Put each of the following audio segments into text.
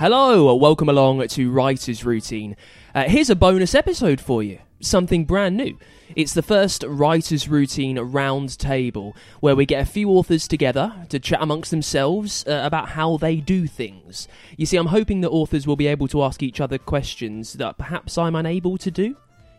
Hello, welcome along to Writer's Routine. Uh, here's a bonus episode for you, something brand new. It's the first Writer's Routine round table where we get a few authors together to chat amongst themselves uh, about how they do things. You see, I'm hoping that authors will be able to ask each other questions that perhaps I'm unable to do, you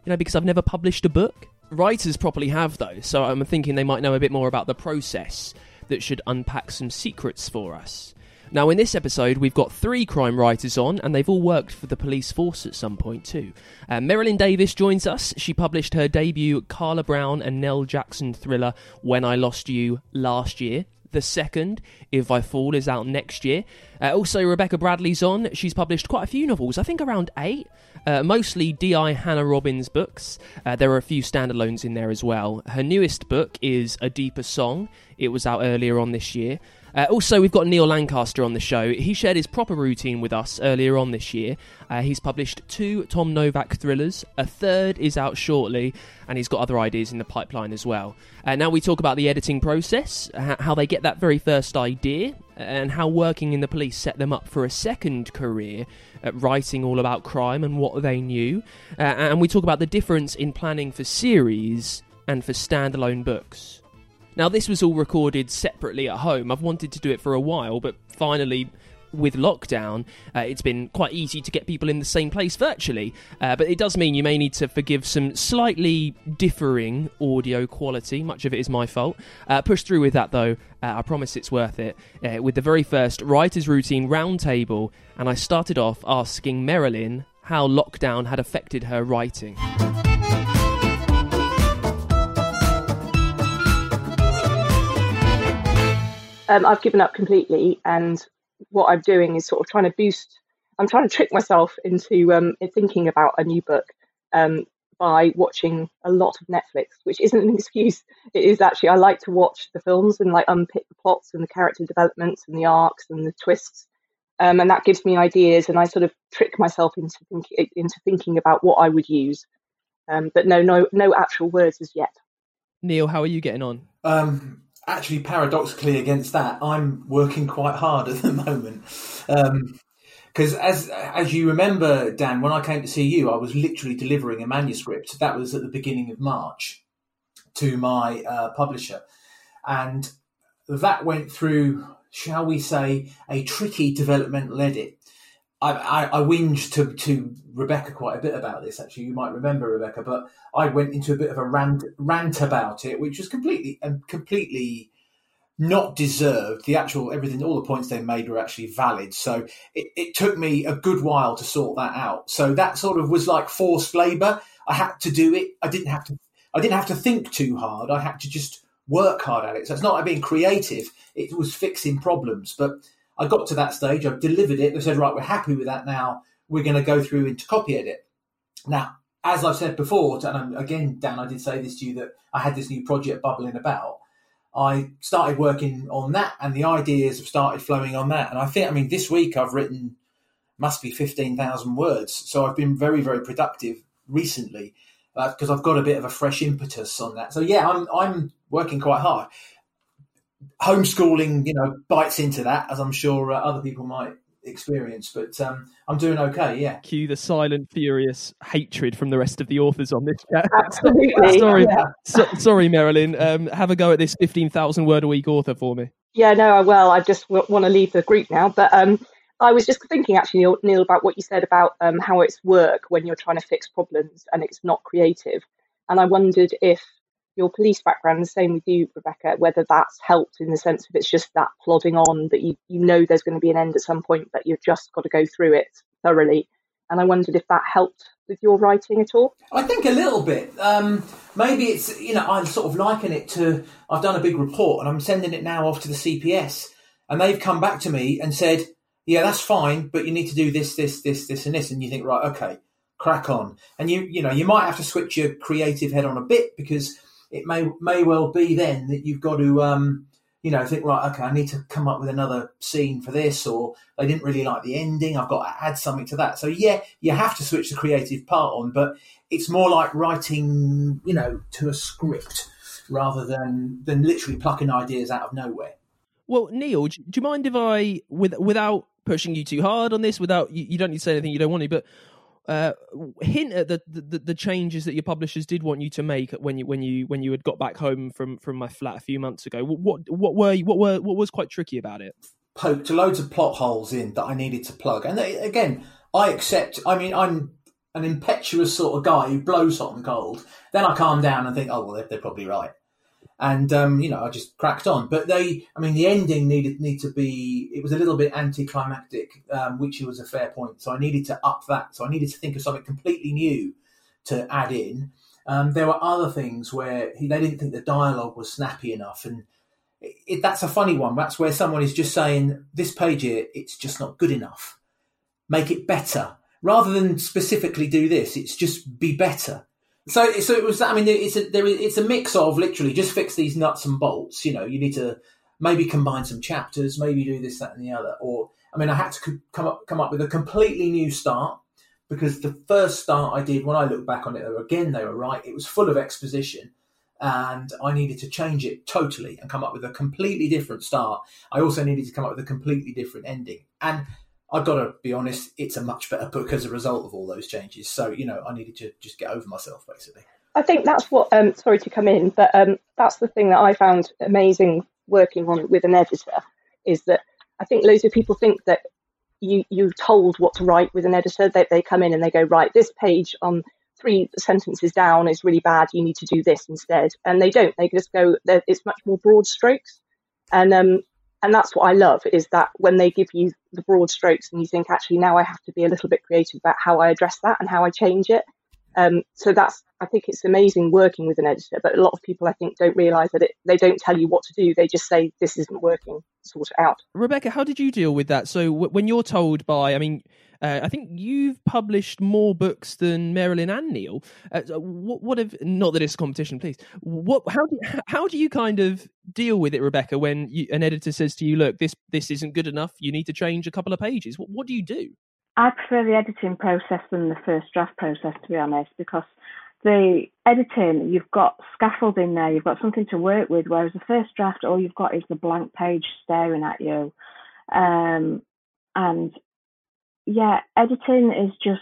know, because I've never published a book. Writers properly have, though, so I'm thinking they might know a bit more about the process that should unpack some secrets for us. Now, in this episode, we've got three crime writers on, and they've all worked for the police force at some point too. Uh, Merrilyn Davies joins us. She published her debut Carla Brown and Nell Jackson thriller When I Lost You last year. The second, If I Fall, is out next year. Uh, also, Rebecca Bradley's on. She's published quite a few novels, I think around eight. Uh, mostly D.I. Hannah Robbins books. Uh, there are a few standalones in there as well. Her newest book is A Deeper Song. It was out earlier on this year. Uh, also, we've got Neil Lancaster on the show. He shared his proper routine with us earlier on this year. Uh, he's published two Tom Novak thrillers, a third is out shortly, and he's got other ideas in the pipeline as well. Uh, now, we talk about the editing process, how they get that very first idea, and how working in the police set them up for a second career at writing all about crime and what they knew. Uh, and we talk about the difference in planning for series and for standalone books. Now, this was all recorded separately at home. I've wanted to do it for a while, but finally, with lockdown, uh, it's been quite easy to get people in the same place virtually. Uh, but it does mean you may need to forgive some slightly differing audio quality. Much of it is my fault. Uh, push through with that though. Uh, I promise it's worth it. Uh, with the very first Writer's Routine roundtable, and I started off asking Merrilyn how lockdown had affected her writing. Um, I've given up completely, and what I'm doing is sort of trying to boost. I'm trying to trick myself into um, thinking about a new book um, by watching a lot of Netflix, which isn't an excuse. It is actually I like to watch the films and like unpick the plots and the character developments and the arcs and the twists, um, and that gives me ideas. And I sort of trick myself into thinking into thinking about what I would use. Um, but no, no, no actual words as yet. Neil, how are you getting on? Um, actually paradoxically against that, I'm working quite hard at the moment. because um, as as you remember, Dan, when I came to see you, I was literally delivering a manuscript. That was at the beginning of March to my uh, publisher, and that went through, shall we say, a tricky developmental edit. I, I, I whinged to, to Rebecca quite a bit about this. Actually, you might remember Rebecca, but I went into a bit of a rant, rant about it, which was completely and completely not deserved. The actual everything, all the points they made were actually valid. So it, it took me a good while to sort that out. So that sort of was like forced labour. I had to do it. I didn't have to. I didn't have to think too hard. I had to just work hard at it. So it's not like being creative. It was fixing problems, but I got to that stage, I've delivered it. They said, right, we're happy with that now. We're going to go through into copy edit. Now, as I've said before, and again, Dan, I did say this to you that I had this new project bubbling about. I started working on that, and the ideas have started flowing on that. And I think, I mean, this week I've written must be fifteen thousand words, so I've been very, very productive recently because uh, I've got a bit of a fresh impetus on that. So yeah, I'm I'm working quite hard homeschooling, you know, bites into that, as I'm sure uh, other people might experience, but um, I'm doing okay. Yeah. Cue the silent, furious hatred from the rest of the authors on this chat. Absolutely. sorry, Yeah. so, sorry, Merrilyn. Um, have a go at this fifteen thousand word a week author for me. Yeah, no, I will. I just w- want to leave the group now. But um, I was just thinking, actually, Neil, Neil about what you said about um, how it's work when you're trying to fix problems and it's not creative. And I wondered if your police background, the same with you, Rebecca, whether that's helped in the sense of it's just that plodding on that you, you know there's going to be an end at some point, but you've just got to go through it thoroughly. And I wondered if that helped with your writing at all. I think a little bit. Um, maybe it's you know I'm sort of liken it to I've done a big report and I'm sending it now off to the CPS and they've come back to me and said, yeah, that's fine, but you need to do this, this, this, this, and this, and you think right, okay, crack on, and you you know you might have to switch your creative head on a bit because it may may well be then that you've got to um, you know think right, okay, I need to come up with another scene for this, or they didn't really like the ending, I've got to add something to that. So yeah, you have to switch the creative part on, but it's more like writing, you know, to a script rather than than literally plucking ideas out of nowhere. Well, Neil, do, do you mind if I, with, without pushing you too hard on this, without you, you don't need to say anything you don't want to, but uh, hint at the, the the changes that your publishers did want you to make when you when you when you had got back home from from my flat a few months ago. What what were what were what was quite tricky about it? Poked loads of plot holes in that I needed to plug, and they, again, I accept. I mean, I'm an impetuous sort of guy who blows hot and cold. Then I calm down and think, oh well, they're, they're probably right. And um, you know, I just cracked on. But they, I mean, the ending needed need to be. It was a little bit anticlimactic, um, which was a fair point. So I needed to up that. So I needed to think of something completely new to add in. Um, there were other things where he, they didn't think the dialogue was snappy enough, and it, it, that's a funny one. That's where someone is just saying this page here, it's just not good enough. Make it better, rather than specifically do this. It's just be better. So, so it was. I mean, it's a there, it's a mix of literally just fix these nuts and bolts. You know, you need to maybe combine some chapters, maybe do this, that, and the other. Or, I mean, I had to come up come up with a completely new start because the first start I did when I look back on it, again they were right. It was full of exposition, and I needed to change it totally and come up with a completely different start. I also needed to come up with a completely different ending, and I've got to be honest, it's a much better book as a result of all those changes. So, you know, I needed to just get over myself, basically. I think that's what, um, sorry to come in, but um, that's the thing that I found amazing working on with an editor is that I think loads of people think that you, you're told what to write with an editor. They, they come in and they go, right, this page on three sentences down is really bad. You need to do this instead. And they don't. They just go, it's much more broad strokes. And um, and that's what I love is that when they give you the broad strokes and you think actually now I have to be a little bit creative about how I address that and how I change it. Um, so that's I think it's amazing working with an editor, but a lot of people I think don't realise that it, they don't tell you what to do. They just say this isn't working, sort it out. Rebecca, how did you deal with that? So w- when you're told by, I mean, uh, I think you've published more books than Merrilyn and Neil. Uh, what, what have not that it's competition, please. What how do how do you kind of deal with it, Rebecca, when you, an editor says to you, "Look, this this isn't good enough. You need to change a couple of pages." What, what do you do? I prefer the editing process than the first draft process, to be honest, because the editing, you've got scaffolding there, you've got something to work with, whereas the first draft, all you've got is the blank page staring at you. Um, and yeah, editing is just,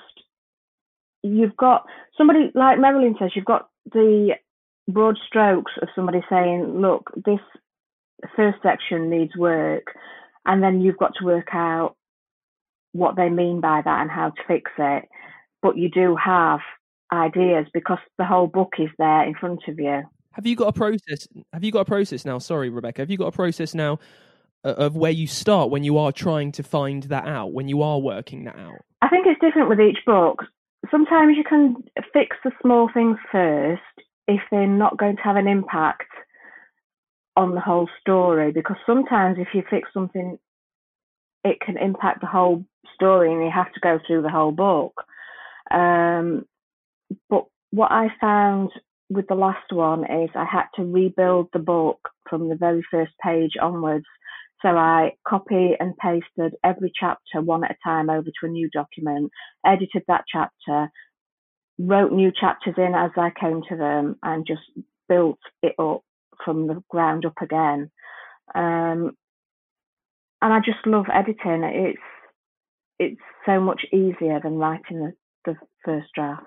you've got somebody, like Merrilyn says, you've got the broad strokes of somebody saying, look, this first section needs work. And then you've got to work out what they mean by that and how to fix it. But you do have ideas because the whole book is there in front of you. Have you got a process? Have you got a process now? Sorry, Rebecca. Have you got a process now uh, of where you start when you are trying to find that out, when you are working that out? I think it's different with each book. Sometimes you can fix the small things first if they're not going to have an impact on the whole story. Because sometimes if you fix something, it can impact the whole story and you have to go through the whole book. Um, but what I found with the last one is I had to rebuild the book from the very first page onwards. So I copy and pasted every chapter one at a time over to a new document, edited that chapter, wrote new chapters in as I came to them, and just built it up from the ground up again. Um, and I just love editing. It's it's so much easier than writing the, the first draft.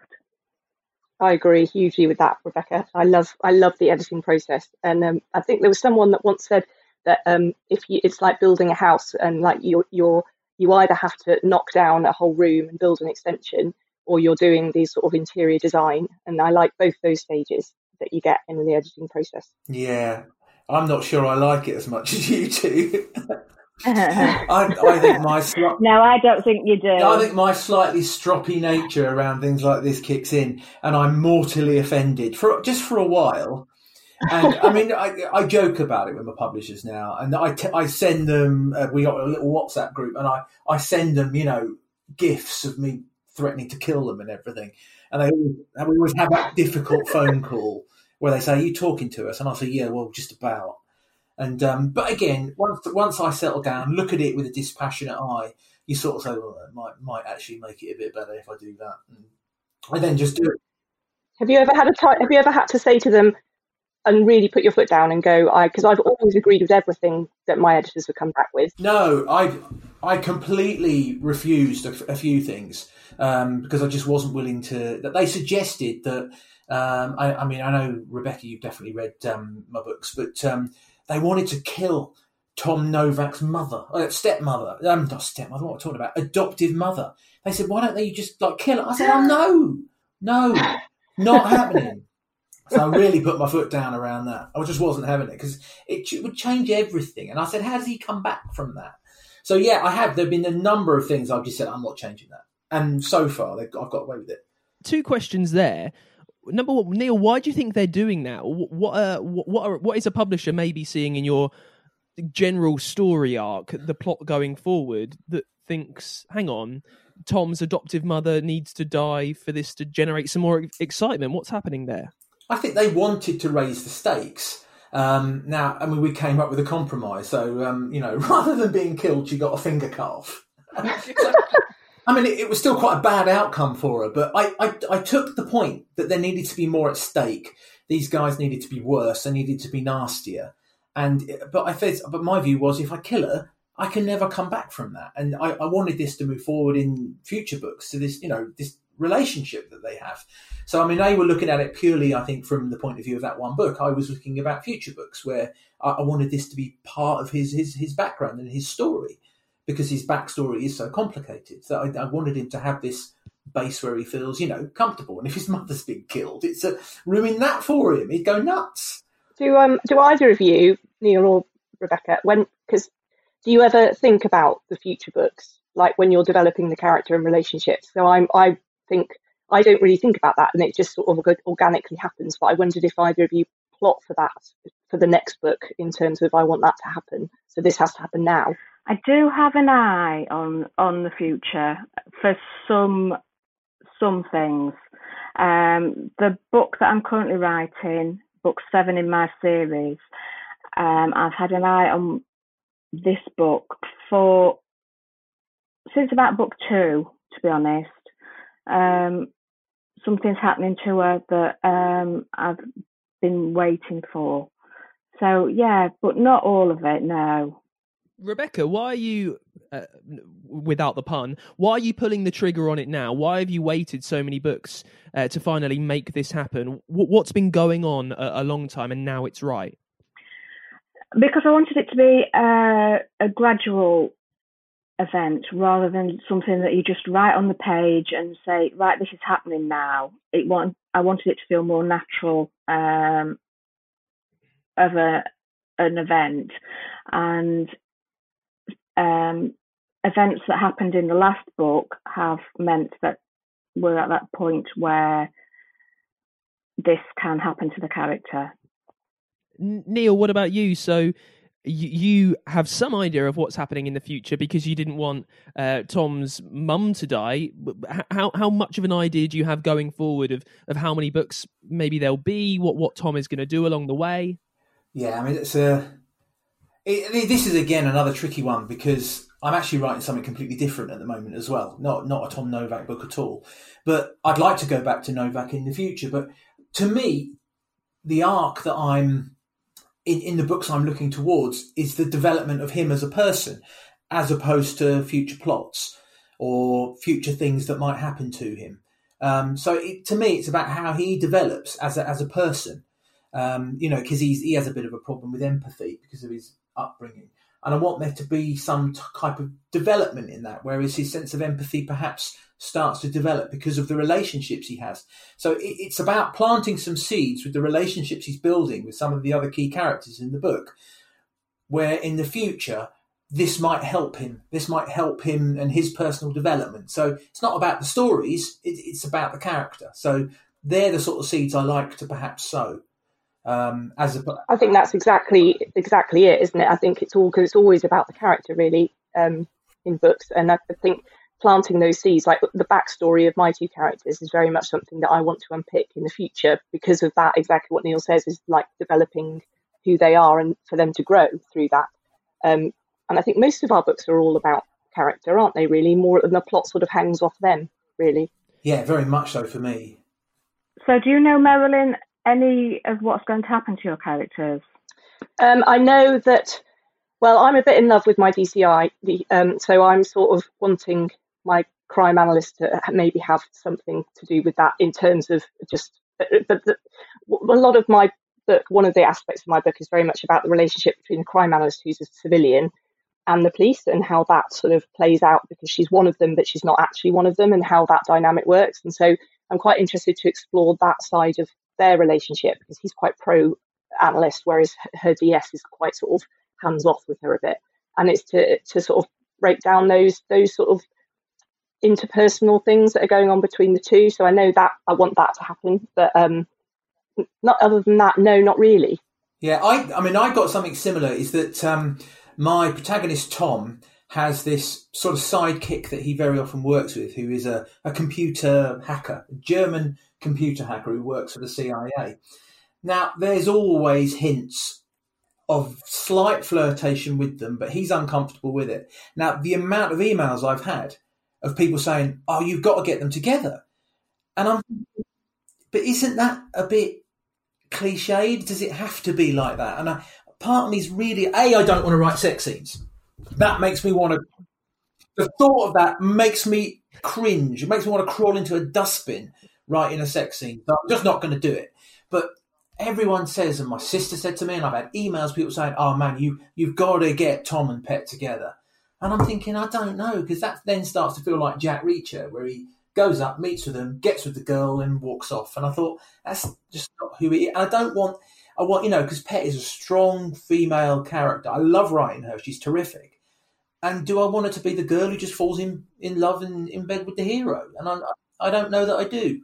I agree hugely with that, Rebecca. I love I love the editing process, and um, I think there was someone that once said that um, if you, it's like building a house, and like you're, you're you either have to knock down a whole room and build an extension, or you're doing these sort of interior design. And I like both those stages that you get in the editing process. Yeah, I'm not sure I like it as much as you do. I, I, think my sli- no, I don't think you do. I think my slightly stroppy nature around things like this kicks in, and I'm mortally offended for just for a while. And I mean, I, I joke about it with my publishers now, and I, t- I send them. Uh, we got a little WhatsApp group, and I, I send them, you know, gifs of me threatening to kill them and everything. And they always, and we always have that difficult phone call where they say, "Are you talking to us?" And I say, "Yeah, well, just about." And um, but again, once once I settle down, look at it with a dispassionate eye, you sort of say, well, it might might actually make it a bit better if I do that. And I then just do it. Have you ever had a time? Have you ever had to say to them and really put your foot down and go? I because I've always agreed with everything that my editors would come back with. No, I I completely refused a, a few things um, because I just wasn't willing to. That they suggested that. Um, I, I, mean, I know Rebecca, you've definitely read um, my books, but um, they wanted to kill Tom Novak's mother, uh, stepmother. I'm um, not stepmother. What am talking about? Adoptive mother. They said, "Why don't they just like kill her?" I said, "Oh no, no, not happening." So I really put my foot down around that. I just wasn't having it because it would change everything. And I said, "How does he come back from that?" So yeah, I have. There've been a number of things I've just said, "I'm not changing that," and so far I've got away with it. Two questions there number one, Neil, why do you think they're doing that? What uh, what are, what is a publisher maybe seeing in your general story arc, the plot going forward, that thinks, hang on, Tom's adoptive mother needs to die for this to generate some more excitement? What's happening there? I think they wanted to raise the stakes. Um, now, I mean, we came up with a compromise. So, um, you know, rather than being killed, she got a finger calf. I mean, it, was still quite a bad outcome for her, but I, I, I took the point that there needed to be more at stake. These guys needed to be worse. They needed to be nastier. And but I said, but my view was, if I kill her, I can never come back from that. And I, I wanted this to move forward in future books to this, you know, this relationship that they have. So I mean, they were looking at it purely, I think, from the point of view of that one book. I was looking about future books where I, I wanted this to be part of his his his background and his story because his backstory is so complicated. So I, I, wanted him to have this base where he feels, you know, comfortable. And if his mother's been killed, it's a ruin that for him. He'd go nuts. Do um do either of you, Neil or Rebecca, when because do you ever think about the future books, like when you're developing the character and relationships? So I'm I think I don't really think about that, and it just sort of organically happens. But I wondered if either of you plot for that for the next book in terms of I want that to happen. So this has to happen now. I do have an eye on on the future for some some things. Um, the book that I'm currently writing, book seven in my series, um, I've had an eye on this book for since about book two, to be honest. Um, something's happening to her that um, I've been waiting for. So yeah, but not all of it. No. Rebecca, why are you, uh, without the pun, why are you pulling the trigger on it now? Why have you waited so many books uh, to finally make this happen? W- what's been going on a-, a, long time and now it's right? Because I wanted it to be a, a gradual event rather than something that you just write on the page and say, right, this is happening now. It want, I wanted it to feel more natural um, of a an event and um, events that happened in the last book have meant that we're at that point where this can happen to the character. Neil, what about you? So you, have some idea of what's happening in the future because you didn't want uh, Tom's mum to die. How how much of an idea do you have going forward of, of how many books maybe there'll be? What what Tom is going to do along the way? Yeah, I mean it's a it, this is again another tricky one because I'm actually writing something completely different at the moment as well. Not not a Tom Novak book at all, but I'd like to go back to Novak in the future. But to me, the arc that I'm in, in the books I'm looking towards is the development of him as a person, as opposed to future plots or future things that might happen to him. Um, so it, to me, it's about how he develops as a, as a person. Um, you know, because he has a bit of a problem with empathy because of his upbringing, and I want there to be some type of development in that. Whereas his sense of empathy perhaps starts to develop because of the relationships he has. So it's about planting some seeds with the relationships he's building with some of the other key characters in the book, where in the future this might help him. This might help him and his personal development. So it's not about the stories; it's about the character. So they're the sort of seeds I like to perhaps sow. Um, as a, I think that's exactly exactly it, isn't it? I think it's all because it's always about the character, really, um, in books. And I think planting those seeds, like the backstory of my two characters, is very much something that I want to unpick in the future because of that. Exactly what Neil says is like developing who they are and for them to grow through that. Um, and I think most of our books are all about character, aren't they? Really, more than the plot sort of hangs off them. Really. Yeah, very much so for me. So, do you know Merrilyn any of what's going to happen to your characters? Um, I know that. Well, I'm a bit in love with my DCI, um, so I'm sort of wanting my crime analyst to maybe have something to do with that in terms of just. But the, a lot of my book, one of the aspects of my book is very much about the relationship between the crime analyst, who's a civilian, and the police and how that sort of plays out because she's one of them, but she's not actually one of them, and how that dynamic works. And so I'm quite interested to explore that side of their relationship because he's quite pro analyst, whereas her DS is quite sort of hands off with her a bit. And it's to to sort of break down those those sort of interpersonal things that are going on between the two. So I know that I want that to happen, but um, not other than that, no, not really. Yeah, I I mean I got something similar. Is that um, my protagonist Tom has this sort of sidekick that he very often works with, who is a, a computer hacker, a German computer hacker who works for the CIA. Now, there's always hints of slight flirtation with them, but he's uncomfortable with it. Now, the amount of emails I've had of people saying, "Oh, you've got to get them together," and I'm, but isn't that a bit cliched? Does it have to be like that? And I, part of me is really a I don't want to write sex scenes. That makes me want to. The thought of that makes me cringe. It makes me want to crawl into a dustbin writing a sex scene. So I'm just not going to do it. But everyone says, and my sister said to me, and I've had emails people saying, "Oh man, you you've got to get Tom and Pet together." And I'm thinking, I don't know, because that then starts to feel like Jack Reacher, where he goes up, meets with them, gets with the girl, and walks off. And I thought that's just not who he. Is. I don't want I want, you know, because Pet is a strong female character. I love writing her. She's terrific. And do I want her to be the girl who just falls in, in love and in bed with the hero? And I, I don't know that I do.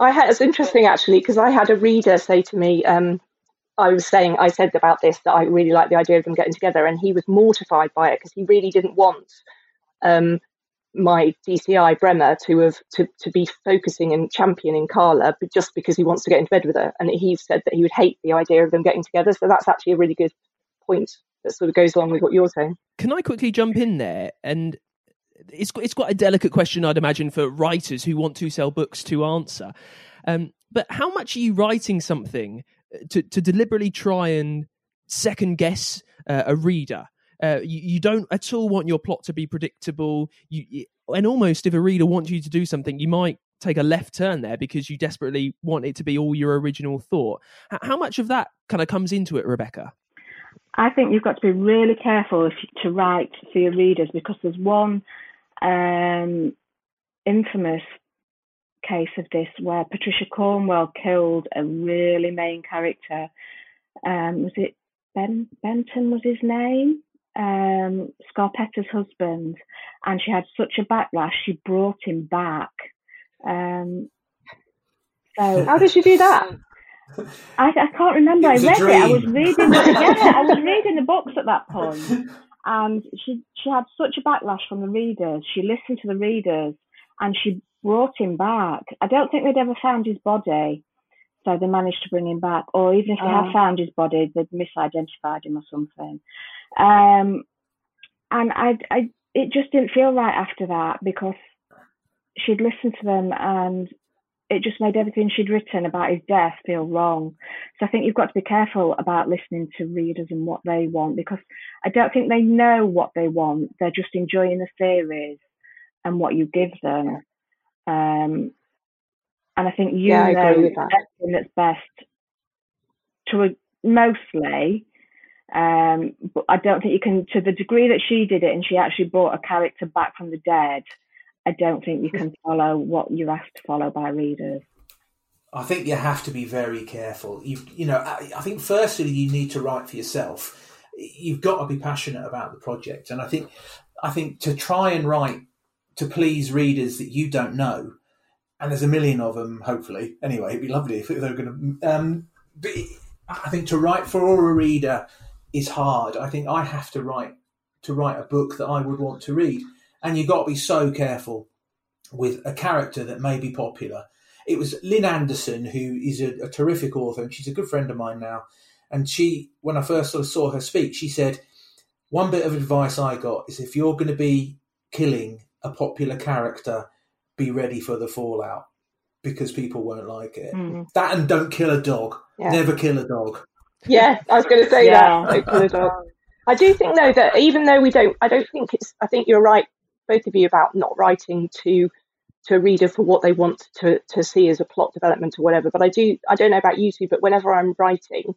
I had, it's interesting actually, because I had a reader say to me, um, I was saying, I said about this that I really like the idea of them getting together, and he was mortified by it because he really didn't want um, my DCI Bremer to have to, to be focusing and championing Carla, but just because he wants to get into bed with her. And he said that he would hate the idea of them getting together. So that's actually a really good point that sort of goes along with what you're saying. Can I quickly jump in there? And it's it's quite a delicate question, I'd imagine, for writers who want to sell books to answer. Um, but how much are you writing something to to deliberately try and second guess uh, a reader? Uh, you, you, don't at all want your plot to be predictable. You, and almost if a reader wants you to do something, you might take a left turn there because you desperately want it to be all your original thought. How much of that kind of comes into it, Rebecca? I think you've got to be really careful if you, to write for your readers because there's one um, infamous case of this where Patricia Cornwell killed a really main character. Um, was it Ben Benton was his name? um, Scarpetta's husband, and she had such a backlash, she brought him back. Um, so how did she do that? I, I can't remember. I read it. I was reading. yeah, I was reading the books at that point, and she she had such a backlash from the readers. She listened to the readers, and she brought him back. I don't think they'd ever found his body, so they managed to bring him back. Or even if they oh. had found his body, they'd misidentified him or something. Um, and I, I, it just didn't feel right after that because she'd listened to them and it just made everything she'd written about his death feel wrong. So I think you've got to be careful about listening to readers and what they want because I don't think they know what they want. They're just enjoying the series and what you give them. Um, and I think you Yeah, I know that. everything that's best to a, mostly. Um, but I don't think you can, to the degree that she did it, and she actually brought a character back from the dead. I don't think you can follow what you're asked to follow by readers. I think you have to be very careful. You, you know, I, I think firstly you need to write for yourself. You've got to be passionate about the project, and I think, I think to try and write to please readers that you don't know, and there's a million of them. Hopefully, anyway, it'd be lovely if they were going to. Um, I think to write for a reader is hard. I think I have to write to write a book that I would want to read, and you've got to be so careful with a character that may be popular it was Lin Anderson, who is a, a, terrific author, and she's a good friend of mine now. And she, when I first sort of saw her speak, she said, One bit of advice I got is if you're going to be killing a popular character, be ready for the fallout because people won't like it. Mm. That and don't kill a dog. Yeah. Never kill a dog. Yeah, I was going to say Yeah. that. Don't kill a dog. I do think though that even though we don't, I don't think it's. I think you're right, both of you, about not writing to to a reader for what they want to to see as a plot development or whatever. But I do. I don't know about you two, but whenever I'm writing,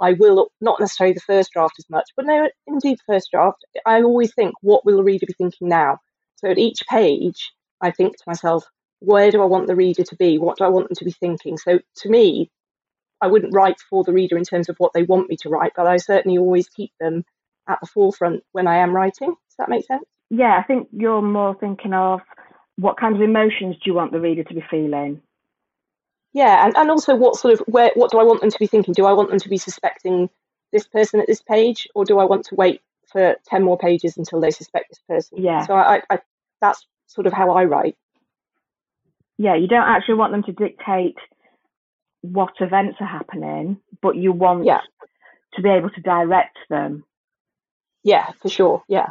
I will not necessarily the first draft as much, but no, indeed the first draft. I always think, what will the reader be thinking now? So at each page, I think to myself, where do I want the reader to be? What do I want them to be thinking? So to me, I wouldn't write for the reader in terms of what they want me to write, but I certainly always keep them at the forefront when I am writing. Does that make sense? Yeah, I think you're more thinking of what kind of emotions do you want the reader to be feeling? Yeah, and, and also what sort of where what do I want them to be thinking? Do I want them to be suspecting this person at this page, or do I want to wait for ten more pages until they suspect this person? Yeah. So I, I that's sort of how I write. Yeah, you don't actually want them to dictate what events are happening, but you want Yeah. to be able to direct them. Yeah, for sure. Yeah.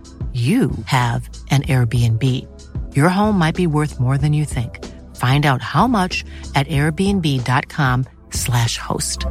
you have an Airbnb. Your home might be worth more than you think. Find out how much at airbnb.com/slash host.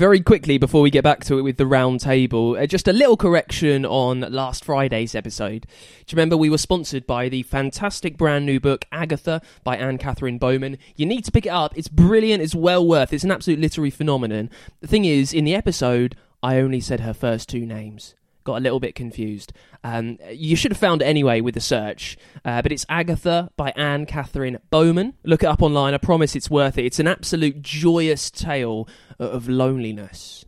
Very quickly, before we get back to it with the round table, uh, just a little correction on last Friday's episode. Do you remember we were sponsored by the fantastic brand new book Agatha by Anne Cathrine Bomann? You need to pick it up. It's brilliant. It's well worth. It's an absolute literary phenomenon. The thing is, in the episode, I only said her first two names. Got a little bit confused. Um, you should have found it anyway with the search, uh, but it's Agatha by Anne Cathrine Bomann. Look it up online. I promise it's worth it. It's an absolute joyous tale of loneliness.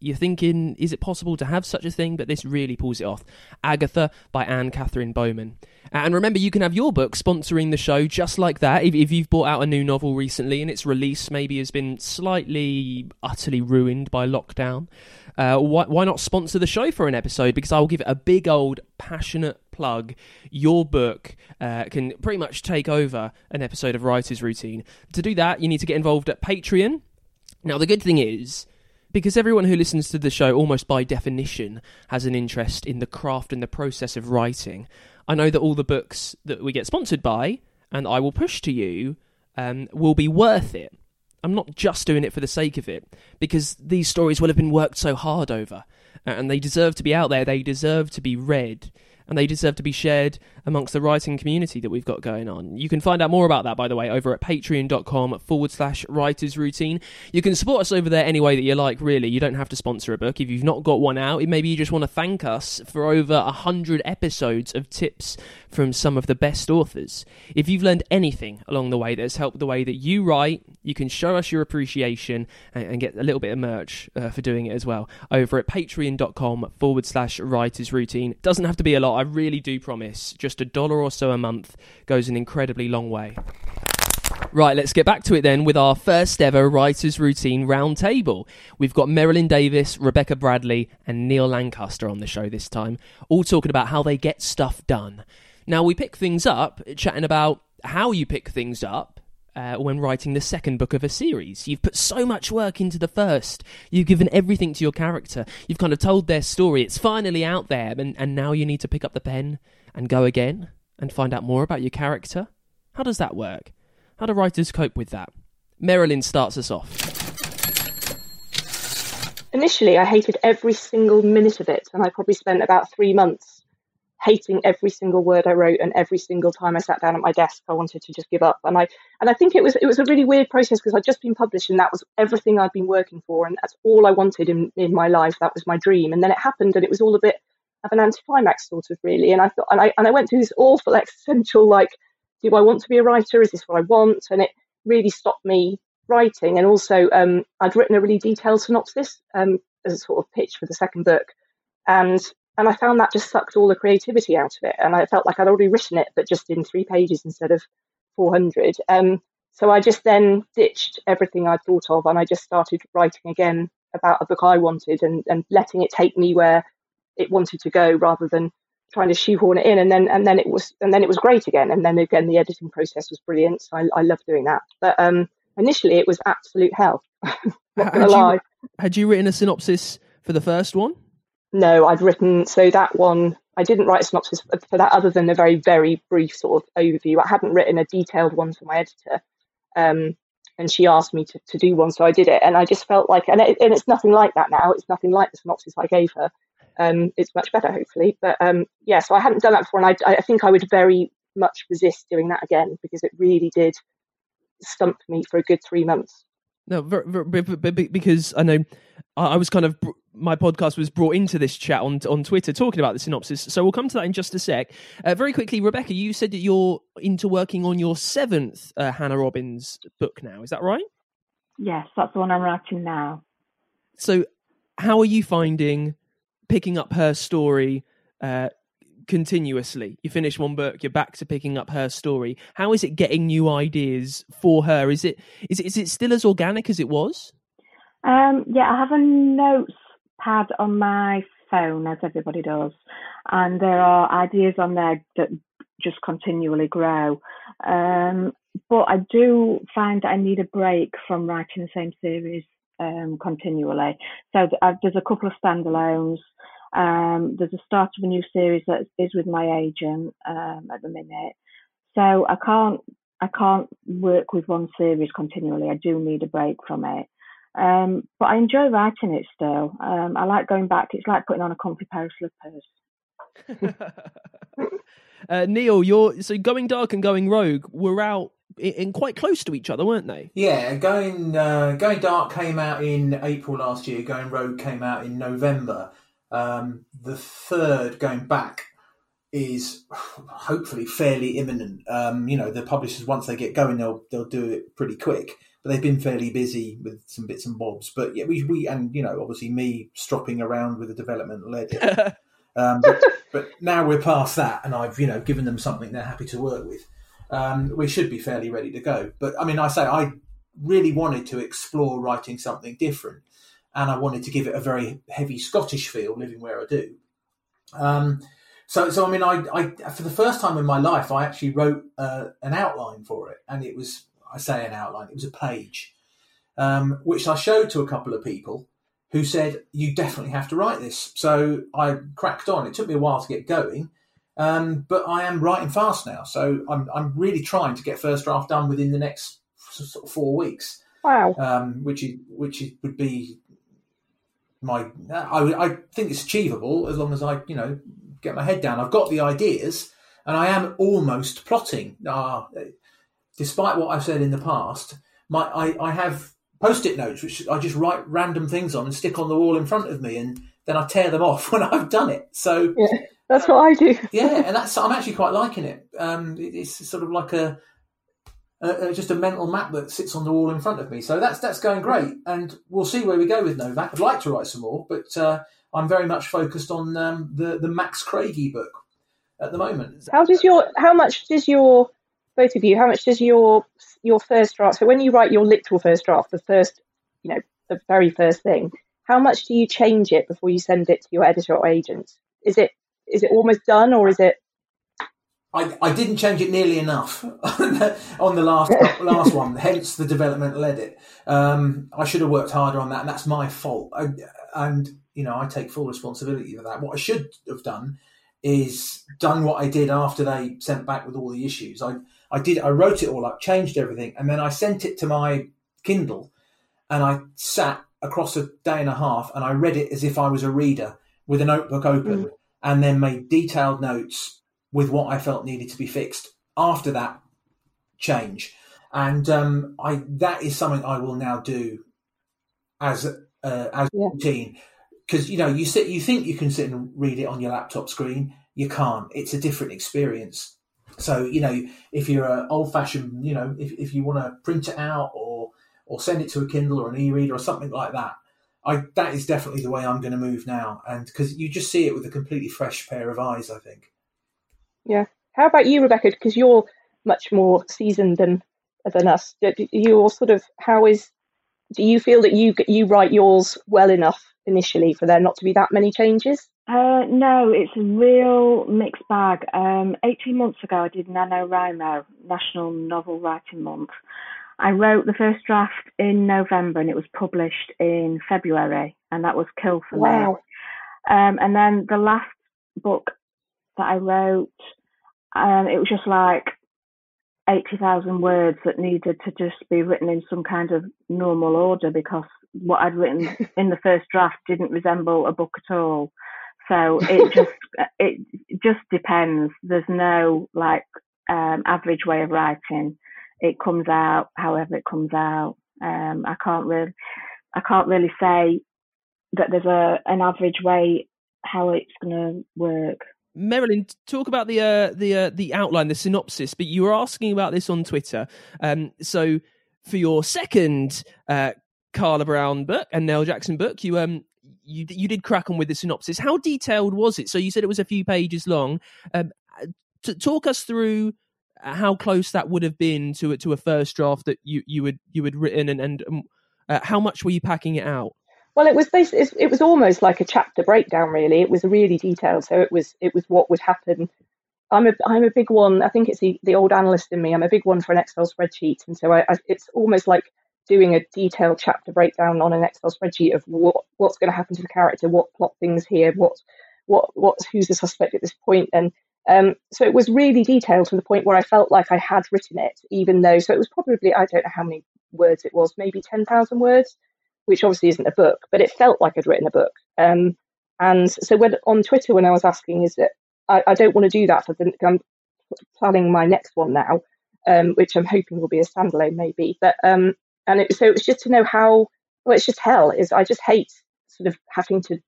You're thinking, is it possible to have such a thing? But this really pulls it off. Agatha by Anne Cathrine Bomann. And remember, you can have your book sponsoring the show just like that. If, if you've bought out a new novel recently and its release maybe has been slightly, utterly ruined by lockdown, uh, why, why not sponsor the show for an episode? Because I will give it a big old passionate plug. Your book uh, can pretty much take over an episode of Writer's Routine. To do that, you need to get involved at Patreon. Now, the good thing is, because everyone who listens to the show, almost by definition, has an interest in the craft and the process of writing, I know that all the books that we get sponsored by, and I will push to you, um, will be worth it. I'm not just doing it for the sake of it, because these stories will have been worked so hard over, and they deserve to be out there. They deserve to be read and they deserve to be shared amongst the writing community that we've got going on. You can find out more about that, by the way, over at patreon.com forward slash writers routine. You can support us over there any way that you like, really. You don't have to sponsor a book. If you've not got one out, maybe you just want to thank us for over a hundred episodes of tips from some of the best authors. If you've learned anything along the way that's helped the way that you write, you can show us your appreciation and, and get a little bit of merch uh, for doing it as well over at patreon.com forward slash writers routine. Doesn't have to be a lot. I really do promise. Just a dollar or so a month goes an incredibly long way. Right, let's get back to it then with our first ever Writers Routine Roundtable. We've got Merrilyn Davies, Rebecca Bradley, and Neil Lancaster on the show this time, all talking about how they get stuff done. Now, we pick things up chatting about how you pick things up uh, when writing the second book of a series. You've put so much work into the first. You've given everything to your character. You've kind of told their story. It's finally out there, and, and now you need to pick up the pen and go again and find out more about your character. How does that work? How do writers cope with that? Merrilyn starts us off. Initially, I hated every single minute of it, and I probably spent about three months hating every single word I wrote and every single time I sat down at my desk I wanted to just give up. And I and I think it was it was a really weird process because I'd just been published and that was everything I'd been working for and that's all I wanted in, in my life. That was my dream. And then it happened and it was all a bit of an anticlimax sort of really. And I thought and I and I went through this awful existential like do I want to be a writer? Is this what I want? And it really stopped me writing. And also um, I'd written a really detailed synopsis um, as a sort of pitch for the second book. And and I found that just sucked all the creativity out of it. And I felt like I'd already written it, but just in three pages instead of 400. Um, so I just then ditched everything I'd thought of and I just started writing again about a book I wanted and, and letting it take me where it wanted to go rather than trying to shoehorn it in. And then and then it was and then it was great again. And then again the editing process was brilliant. So I, I love doing that. But um initially it was absolute hell. Had, you, had you written a synopsis for the first one no, I'd written so that one I didn't write a synopsis for that other than a very very brief sort of overview. I hadn't written a detailed one for my editor, um, and she asked me to, to do one, so I did it. And I just felt like, and, it, and it's nothing like that now. It's nothing like the synopsis I gave her. Um, it's much better, hopefully. But um, yeah, so I hadn't done that before, and I, I think I would very much resist doing that again because it really did stump me for a good three months. No, because I know I was kind of my podcast was brought into this chat on on Twitter talking about the synopsis. So we'll come to that in just a sec. Uh, very quickly, Rebecca, you said that you're into working on your seventh uh, Hannah Robbins book now. Is that right? Yes, that's the one I'm writing now. So, how are you finding picking up her story uh, continuously. You finish one book, you're back to picking up her story. How is it getting new ideas for her? Is it is it, is it still as organic as it was? Um, yeah, I have a notes pad on my phone, as everybody does, and there are ideas on there that just continually grow. Um, but I do find that I need a break from writing the same series um, continually. So uh, there's a couple of standalones. Um, there's a start of a new series that is with my agent um, at the minute. So I can't I can't work with one series continually. I do need a break from it. Um, but I enjoy writing it still. Um, I like going back. It's like putting on a comfy pair of slippers. uh, Neil, you're so going dark and going rogue were out in, in quite close to each other, weren't they? Yeah, going uh, going dark came out in April last year. Going rogue came out in November. Um, the third, going back, is hopefully fairly imminent. Um, you know, the publishers once they get going, they'll they'll do it pretty quick. But they've been fairly busy with some bits and bobs. But yeah, we, we and you know, obviously me stropping around with the development led um, but, but, now we're past that, and I've you know given them something they're happy to work with. Um, we should be fairly ready to go. But I mean, I say I really wanted to explore writing something different and I wanted to give it a very heavy Scottish feel, living where I do. Um, so, so I mean, I, I, for the first time in my life, I actually wrote uh, an outline for it, and it was, I say an outline, it was a page, um, which I showed to a couple of people who said, "You definitely have to write this." So I cracked on. It took me a while to get going, um, but I am writing fast now. So I'm, I'm really trying to get first draft done within the next sort of four weeks. Wow. Um, which is, which is, would be my. I, I think it's achievable as long as I, you know, get my head down. I've got the ideas, and I am almost plotting. Uh, despite what I've said in the past, my I, I have post-it notes which I just write random things on and stick on the wall in front of me, and then I tear them off when I've done it. So yeah, that's what I do. yeah, and that's I'm actually quite liking it. Um, it's sort of like a, a, just a mental map that sits on the wall in front of me. So that's that's going great, and we'll see where we go with Novak. I'd like to write some more, but uh, I'm very much focused on um, the the Max Craigie book at the moment. How does your how much does your both of you how much does your your first draft so when you write your literal first draft the first you know the very first thing how much do you change it before you send it to your editor or agent is it is it almost done or is it I, I didn't change it nearly enough on the, on the last last one, hence the developmental edit. Um, I should have worked harder on that, and that's my fault. I, and you know, I take full responsibility for that. What I should have done is done what I did after they sent back with all the issues. I I did I wrote it all up, changed everything, and then I sent it to my Kindle, and I sat across a day and a half and I read it as if I was a reader with a notebook open, mm. and then made detailed notes with what I felt needed to be fixed. After that change. And um, I that is something I will now do as uh, as yeah. routine. Because you know you sit you think you can sit and read it on your laptop screen. You can't. It's a different experience. So you know if you're an old fashioned you know if, if you want to print it out or or send it to a kindle or an e-reader or something like that i that is definitely the way i'm going to move now. And because you just see it with a completely fresh pair of eyes i think yeah how about you rebecca because you're much more seasoned than than us you all sort of how is do you feel that you you write yours well enough initially for there not to be that many changes? Uh, no, it's a real mixed bag. Um, 18 months ago, I did NaNoWriMo, National Novel Writing Month. I wrote the first draft in November and it was published in February, and that was Kill for wow. me. Um, and then the last book that I wrote, um, it was just like 80,000 words that needed to just be written in some kind of normal order because what I'd written in the first draft didn't resemble a book at all. So it just it just depends. There's no like um, average way of writing. It comes out however it comes out. Um, I can't really I can't really say that there's a an average way how it's going to work. Merrilyn, talk about the uh, the uh, the outline, the synopsis. But you were asking about this on Twitter. Um, so for your second uh, Carla Brown book and Nell Jackson book, you um you you did crack on with the synopsis. How detailed was it? So you said it was a few pages long. Um, to talk us through how close that would have been to to a first draft that you you would you had written, and and um, uh, how much were you packing it out? Well, it was basically, it was almost like a chapter breakdown. Really, it was really detailed. So it was it was what would happen. I'm a I'm a big one. I think it's the, the old analyst in me. I'm a big one for an Excel spreadsheet, and so I, I, it's almost like doing a detailed chapter breakdown on an Excel spreadsheet of what what's going to happen to the character, what plot things here, what what what who's the suspect at this point, and um, so it was really detailed to the point where I felt like I had written it, even though so it was probably I don't know how many words it was, maybe ten thousand words which obviously isn't a book, but it felt like I'd written a book. Um, and so when on Twitter, when I was asking, is that I, I don't want to do that I'm planning my next one now, um, which I'm hoping will be a standalone maybe. But um, and it, so it was just to know how. Well, it's just hell. Is I just hate sort of having to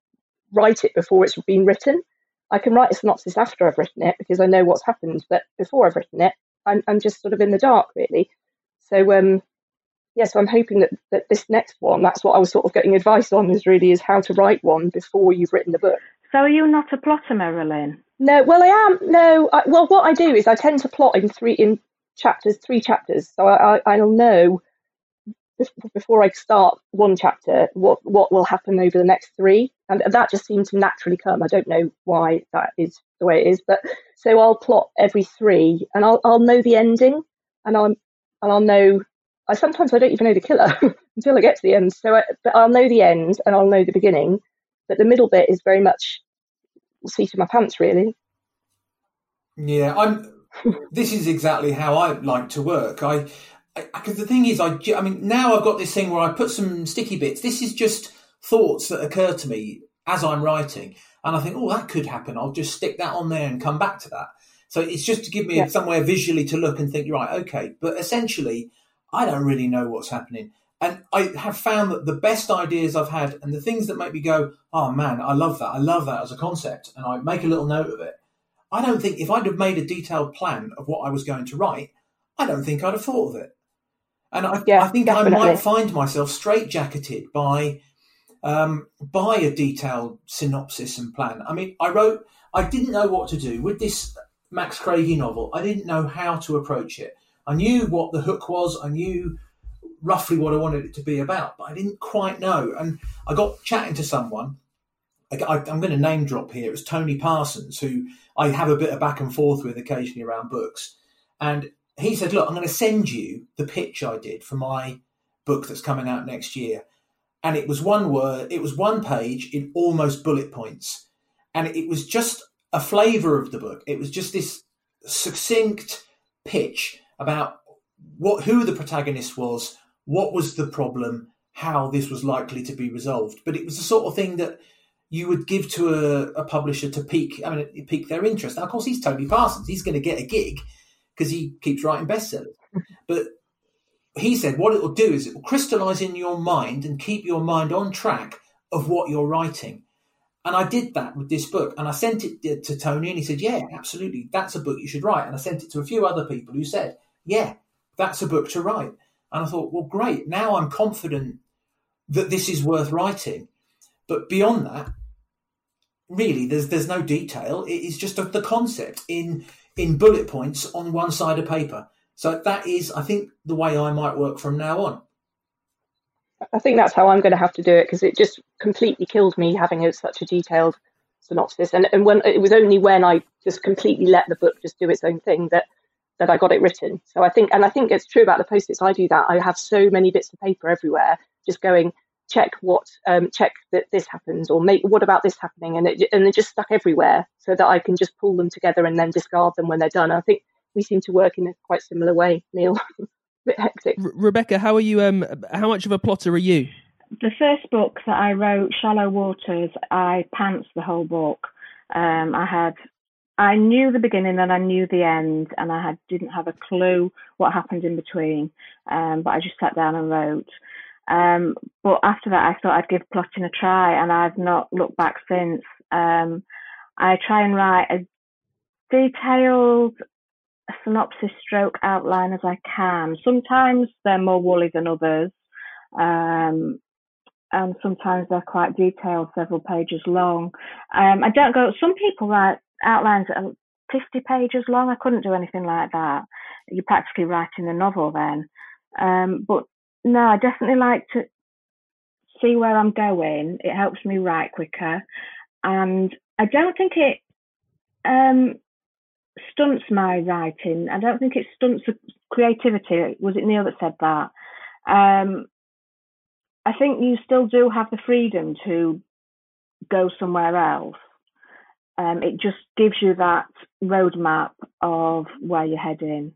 write it before it's been written. I can write a synopsis after I've written it because I know what's happened, but before I've written it, I'm, I'm just sort of in the dark really. So um, yeah, so I'm hoping that, that this next one, that's what I was sort of getting advice on, is really is how to write one before you've written the book. So are you not a plotter, Merrilyn? No, well I am. No, I, well what I do is I tend to plot in three in chapters, three chapters. So I, I, I'll know before I start one chapter what what will happen over the next three, and that just seems to naturally come. I don't know why that is the way it is, but so I'll plot every three, and I'll I'll know the ending, and I'll and I'll know I sometimes I don't even know the killer until I get to the end. So, I, but I'll know the end and I'll know the beginning, but the middle bit is very much seat of my pants, really. Yeah, I'm. this is exactly how I like to work. I because the thing is, I, I mean, now I've got this thing where I put some sticky bits. This is just thoughts that occur to me as I'm writing, and I think, oh, that could happen. I'll just stick that on there and come back to that. So it's just to give me yeah. somewhere visually to look and think, right, okay. But essentially, I don't really know what's happening. And I have found that the best ideas I've had and the things that make me go, oh man, I love that. I love that as a concept. And I make a little note of it. I don't think if I'd have made a detailed plan of what I was going to write, I don't think I'd have thought of it. And I, yeah, I think definitely. I might find myself straitjacketed by um, by a detailed synopsis and plan. I mean, I wrote, I didn't know what to do with this Max Craigie novel. I didn't know how to approach it. I knew what the hook was. I knew roughly what I wanted it to be about, but I didn't quite know. And I got chatting to someone. I, am going to name drop here. It was Tony Parsons, who I have a bit of back and forth with occasionally around books. And he said, Look, I'm going to send you the pitch I did for my book that's coming out next year. And it was one word, it was one page in almost bullet points. And it was just a flavour of the book. It was just this succinct pitch about what who the protagonist was, what was the problem, how this was likely to be resolved. But it was the sort of thing that you would give to a, a publisher to pique, I mean, pique their interest. Now, of course, he's Tony Parsons. He's going to get a gig because he keeps writing bestsellers. but he said what it will do is it will crystallize in your mind and keep your mind on track of what you're writing. And I did that with this book, and I sent it to Tony, and he said, "Yeah, absolutely, that's a book you should write." And I sent it to a few other people who said, "Yeah, that's a book to write." And I thought, well, great. Now I'm confident that this is worth writing. But beyond that, really, there's there's no detail. It is just the concept in in bullet points on one side of paper. So that is, I think, the way I might work from now on. I think that's how I'm going to have to do it because it just completely killed me having such a detailed synopsis. And and when it was only when I just completely let the book just do its own thing that that I got it written. So I think, and I think it's true about the post-its. I do that. I have so many bits of paper everywhere, just going check what, um, check that this happens, or make what about this happening, and it and they're just stuck everywhere, so that I can just pull them together and then discard them when they're done. I think we seem to work in a quite similar way, Neil. a bit hectic. Rebecca, how are you? Um, how much of a plotter are you? The first book that I wrote, Shallow Waters, I pants the whole book. Um, I had I knew the beginning and I knew the end, and I had didn't have a clue what happened in between. Um, but I just sat down and wrote. Um, but after that, I thought I'd give plotting a try, and I've not looked back since. Um, I try and write as detailed synopsis stroke outline as I can. Sometimes they're more woolly than others, um, and sometimes they're quite detailed, several pages long. Um, I don't go. Some people write outlines that are 50 pages long. I couldn't do anything like that. You're practically writing a novel then. Um, but no, I definitely like to see where I'm going. It helps me write quicker. And I don't think it um, stunts my writing. I don't think it stunts creativity. Was it Neil that said that? Um, I think you still do have the freedom to go somewhere else um, it just gives you that roadmap of where you're heading.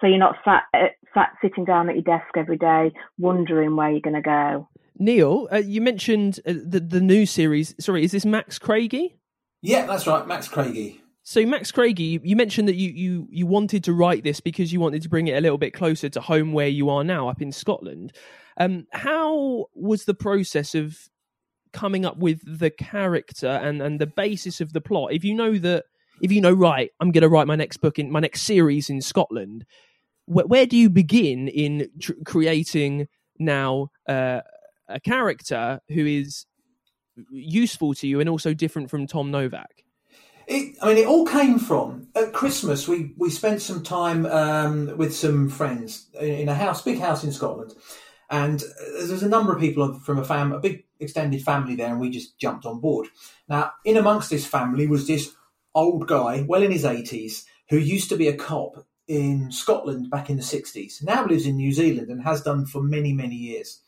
So you're not sat, uh, sat sitting down at your desk every day wondering where you're going to go. Neil, uh, you mentioned uh, the the new series. Sorry, is this Max Craigie? Yeah, that's right, Max Craigie. So Max Craigie, you mentioned that you, you you wanted to write this because you wanted to bring it a little bit closer to home where you are now, up in Scotland. Um, how was the process of coming up with the character and and the basis of the plot if you know that if you know right i'm going to write my next book in my next series in scotland wh- where do you begin in tr- creating now uh, a character who is useful to you and also different from tom novak it, I mean, it all came from at Christmas. We we spent some time um, with some friends in a house, big house in Scotland, and uh, there's a number of people from a fam, a big extended family there, and we just jumped on board. Now, in amongst this family was this old guy, well in his 80s, who used to be a cop in Scotland back in the 60s, now lives in New Zealand and has done for many, many years.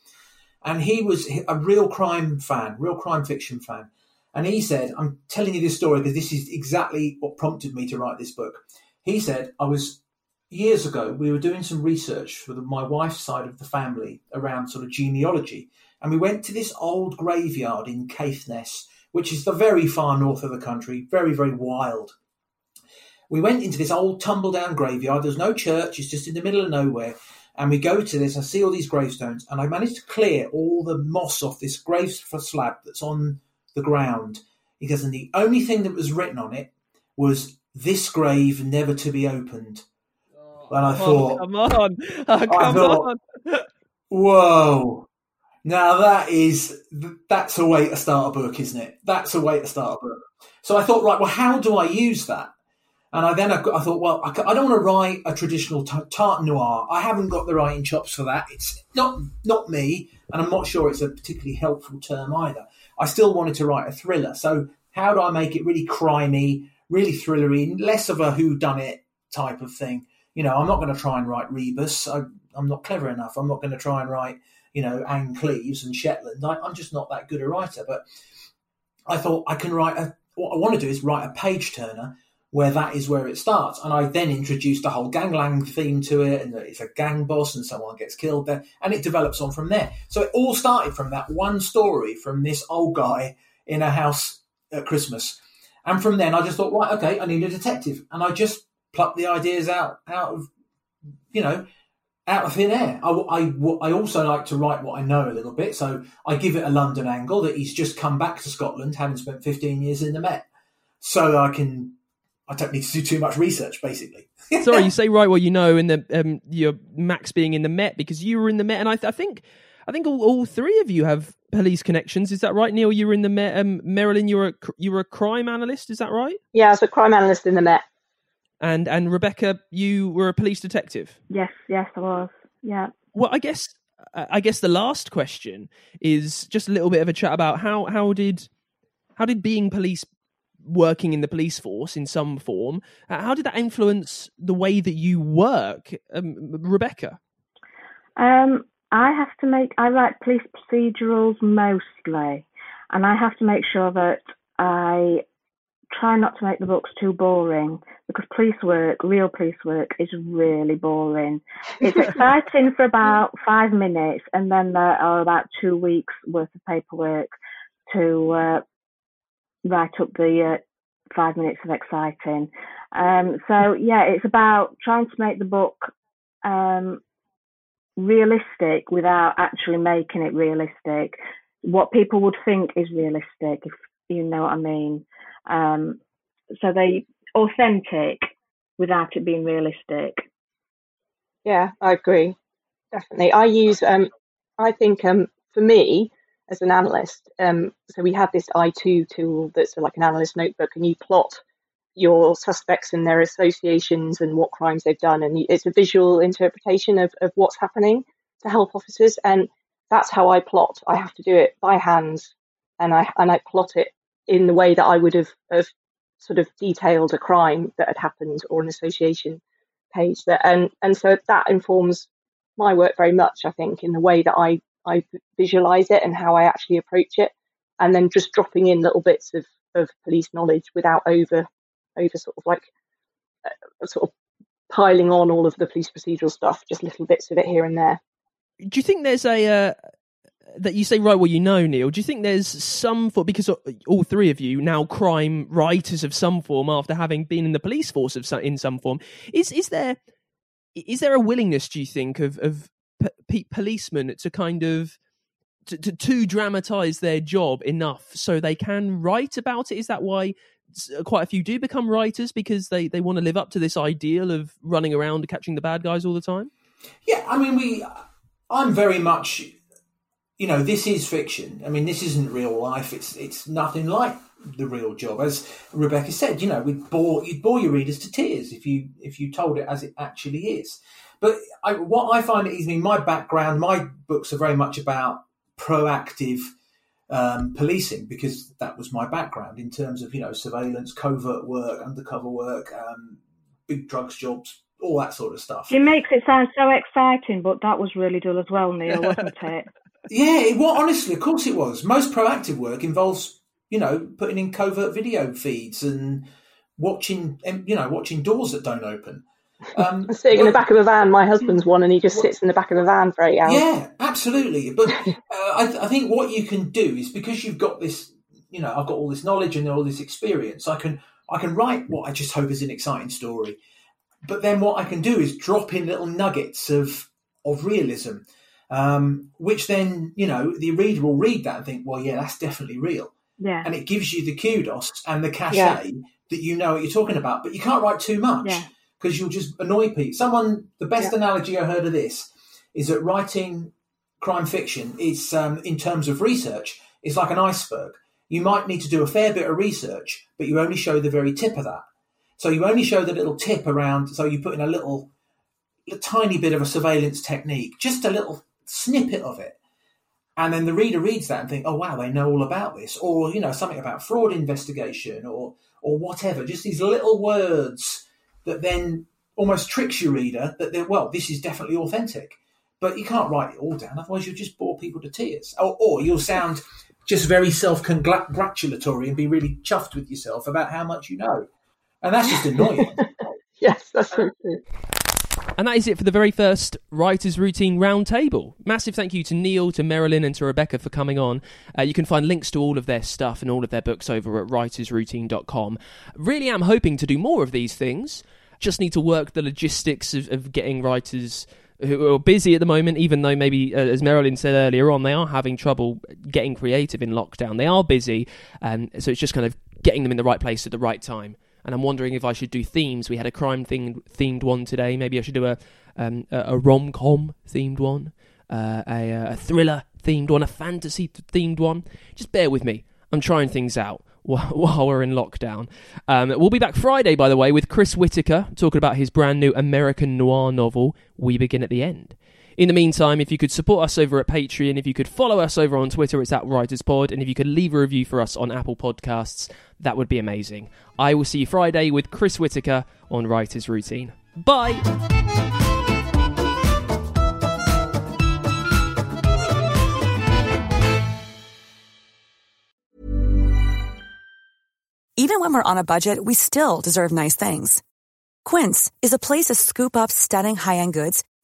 And he was a real crime fan, real crime fiction fan. And he said, I'm telling you this story because this is exactly what prompted me to write this book. He said, I was years ago, we were doing some research for the, my wife's side of the family around sort of genealogy, and we went to this old graveyard in Caithness, which is the very far north of the country, very very wild. We went into this old tumble down graveyard. There's no church; it's just in the middle of nowhere. And we go to this, I see all these gravestones, and I managed to clear all the moss off this grave uh, slab that's on the ground. Because the only thing that was written on it was this grave never to be opened. And I thought, come on, oh, come thought- on. whoa. Now that is that's a way to start a book, isn't it? That's a way to start a book. So I thought, right, well, how do I use that? And I then I, I thought, well, I, I don't want to write a traditional t- tartan noir. I haven't got the writing chops for that. It's not not me, and I'm not sure it's a particularly helpful term either. I still wanted to write a thriller. So how do I make it really crimey, really thrillery, less of a who done it type of thing? You know, I'm not going to try and write Rebus. I, I'm not clever enough. I'm not going to try and write, you know, Ann Cleeves and Shetland. I, I'm just not that good a writer. But I thought I can write a. What I want to do is write a page turner where that is where it starts. And I then introduced the whole gangland theme to it, and it's a gang boss and someone gets killed there, and it develops on from there. So it all started from that one story from this old guy in a house at Christmas. And from then I just thought, right, okay, I need a detective. And I just plucked the ideas out out of, you know, out of thin air. I, I, I also like to write what I know a little bit. So I give it a London angle that he's just come back to Scotland, having spent 15 years in the Met. So I can, I don't need to do too much research, basically. Sorry, you say right what you know, and the um, your Max being in the Met because you were in the Met, and I, th- I think I think all, all three of you have police connections. Is that right, Neil? You were in the Met. Um, Merrilyn, you were a, you were a crime analyst. Is that right? Yeah, as a crime analyst in the Met. And and Rebecca, you were a police detective. Yes, yes, I was. Yeah. Well, I guess I guess the last question is just a little bit of a chat about how how did how did being police working in the police force in some form uh, how did that influence the way that you work um, rebecca Um, I have to make. I write police procedurals mostly, and I have to make sure that I try not to make the books too boring because police work, real police work, is really boring. It's exciting for about five minutes, and then there are about two weeks worth of paperwork to uh, write up the uh, five minutes of exciting. Um, so yeah, it's about trying to make the book um, realistic without actually making it realistic. What people would think is realistic, if you know what I mean. Um, so they authentic without it being realistic. Yeah, I agree. Definitely. I use um I think um for me as an analyst, um so we have this I2 tool that's like an analyst notebook and you plot your suspects and their associations and what crimes they've done and it's a visual interpretation of, of what's happening to help officers and that's how I plot. I have to do it by hand and I and I plot it in the way that I would have, have sort of detailed a crime that had happened or an association page that and and so that informs my work very much i think in the way that i i visualize it and how i actually approach it and then just dropping in little bits of of police knowledge without over over sort of like uh, sort of piling on all of the police procedural stuff just little bits of it here and there. Do you think there's a uh, that you say right well you know neil do you think there's some for because uh, all three of you now crime writers of some form after having been in the police force of some, in some form is is there is there a willingness do you think of of p- policemen to kind of to, to, to dramatize their job enough so they can write about it? Is that why uh, quite a few do become writers because they they want to live up to this ideal of running around catching the bad guys all the time? Yeah i mean we i'm very much you know, this is fiction. I mean, this isn't real life. It's it's nothing like the real job. As Rebecca said, you know, we'd bore you'd bore your readers to tears if you if you told it as it actually is. But I, what I find mean, my background, my books are very much about proactive um, policing because that was my background in terms of you know surveillance, covert work, undercover work, um, big drugs jobs, all that sort of stuff. It makes it sound so exciting, but that was really dull as well, Neil, wasn't it? Yeah, it, well, honestly, of course it was. Most proactive work involves, you know, putting in covert video feeds and watching, you know, watching doors that don't open. Um, sitting in the back of a van. My husband's one, and he just sits in the back of the van for eight hours. Yeah, absolutely. But uh, I, I think what you can do is because you've got this, you know, I've got all this knowledge and all this experience. I can I can write what I just hope is an exciting story. But then what I can do is drop in little nuggets of of realism, um, which then you know the reader will read that and think, well, yeah, that's definitely real. Yeah. And it gives you the kudos and the cachet Yeah. that you know what you're talking about. But you can't write too much Yeah. because you'll just annoy people. Someone, the best Yeah. analogy I heard of this is that writing crime fiction is, um, in terms of research, is like an iceberg. You might need to do a fair bit of research, but you only show the very tip of that. So you only show the little tip around. So you put in a little, a tiny bit of a surveillance technique, just a little snippet of it. And then the reader reads that and think, oh wow, they know all about this, or you know something about fraud investigation, or or whatever. Just these little words that then almost tricks your reader that they're well, this is definitely authentic. But you can't write it all down, otherwise you'll just bore people to tears, or, or you'll sound just very self-congratulatory and be really chuffed with yourself about how much you know, and that's just annoying. Yes, that's true. And that is it for the very first Writers Routine Roundtable. Massive thank you to Neil, to Merrilyn, and to Rebecca for coming on. Uh, you can find links to all of their stuff and all of their books over at writersroutine.com. Really am hoping to do more of these things. Just need to work the logistics of, of getting writers who are busy at the moment, even though maybe, uh, as Merrilyn said earlier on, they are having trouble getting creative in lockdown. They are busy, um, so it's just kind of getting them in the right place at the right time and I'm wondering if I should do themes. We had a crime themed themed one today. Maybe I should do a um, a, rom com themed one, uh, a, a thriller themed one, a fantasy themed one. Just bear with me. I'm trying things out while, while we're in lockdown. Um, we'll be back Friday, by the way, with Chris Whitaker talking about his brand new American noir novel, We Begin at the End. In the meantime, if you could support us over at Patreon, if you could follow us over on Twitter, it's at WritersPod, and if you could leave a review for us on Apple Podcasts, that would be amazing. I will see you Friday with Chris Whitaker on Writers Routine. Bye! Even when we're on a budget, we still deserve nice things. Quince is a place to scoop up stunning high-end goods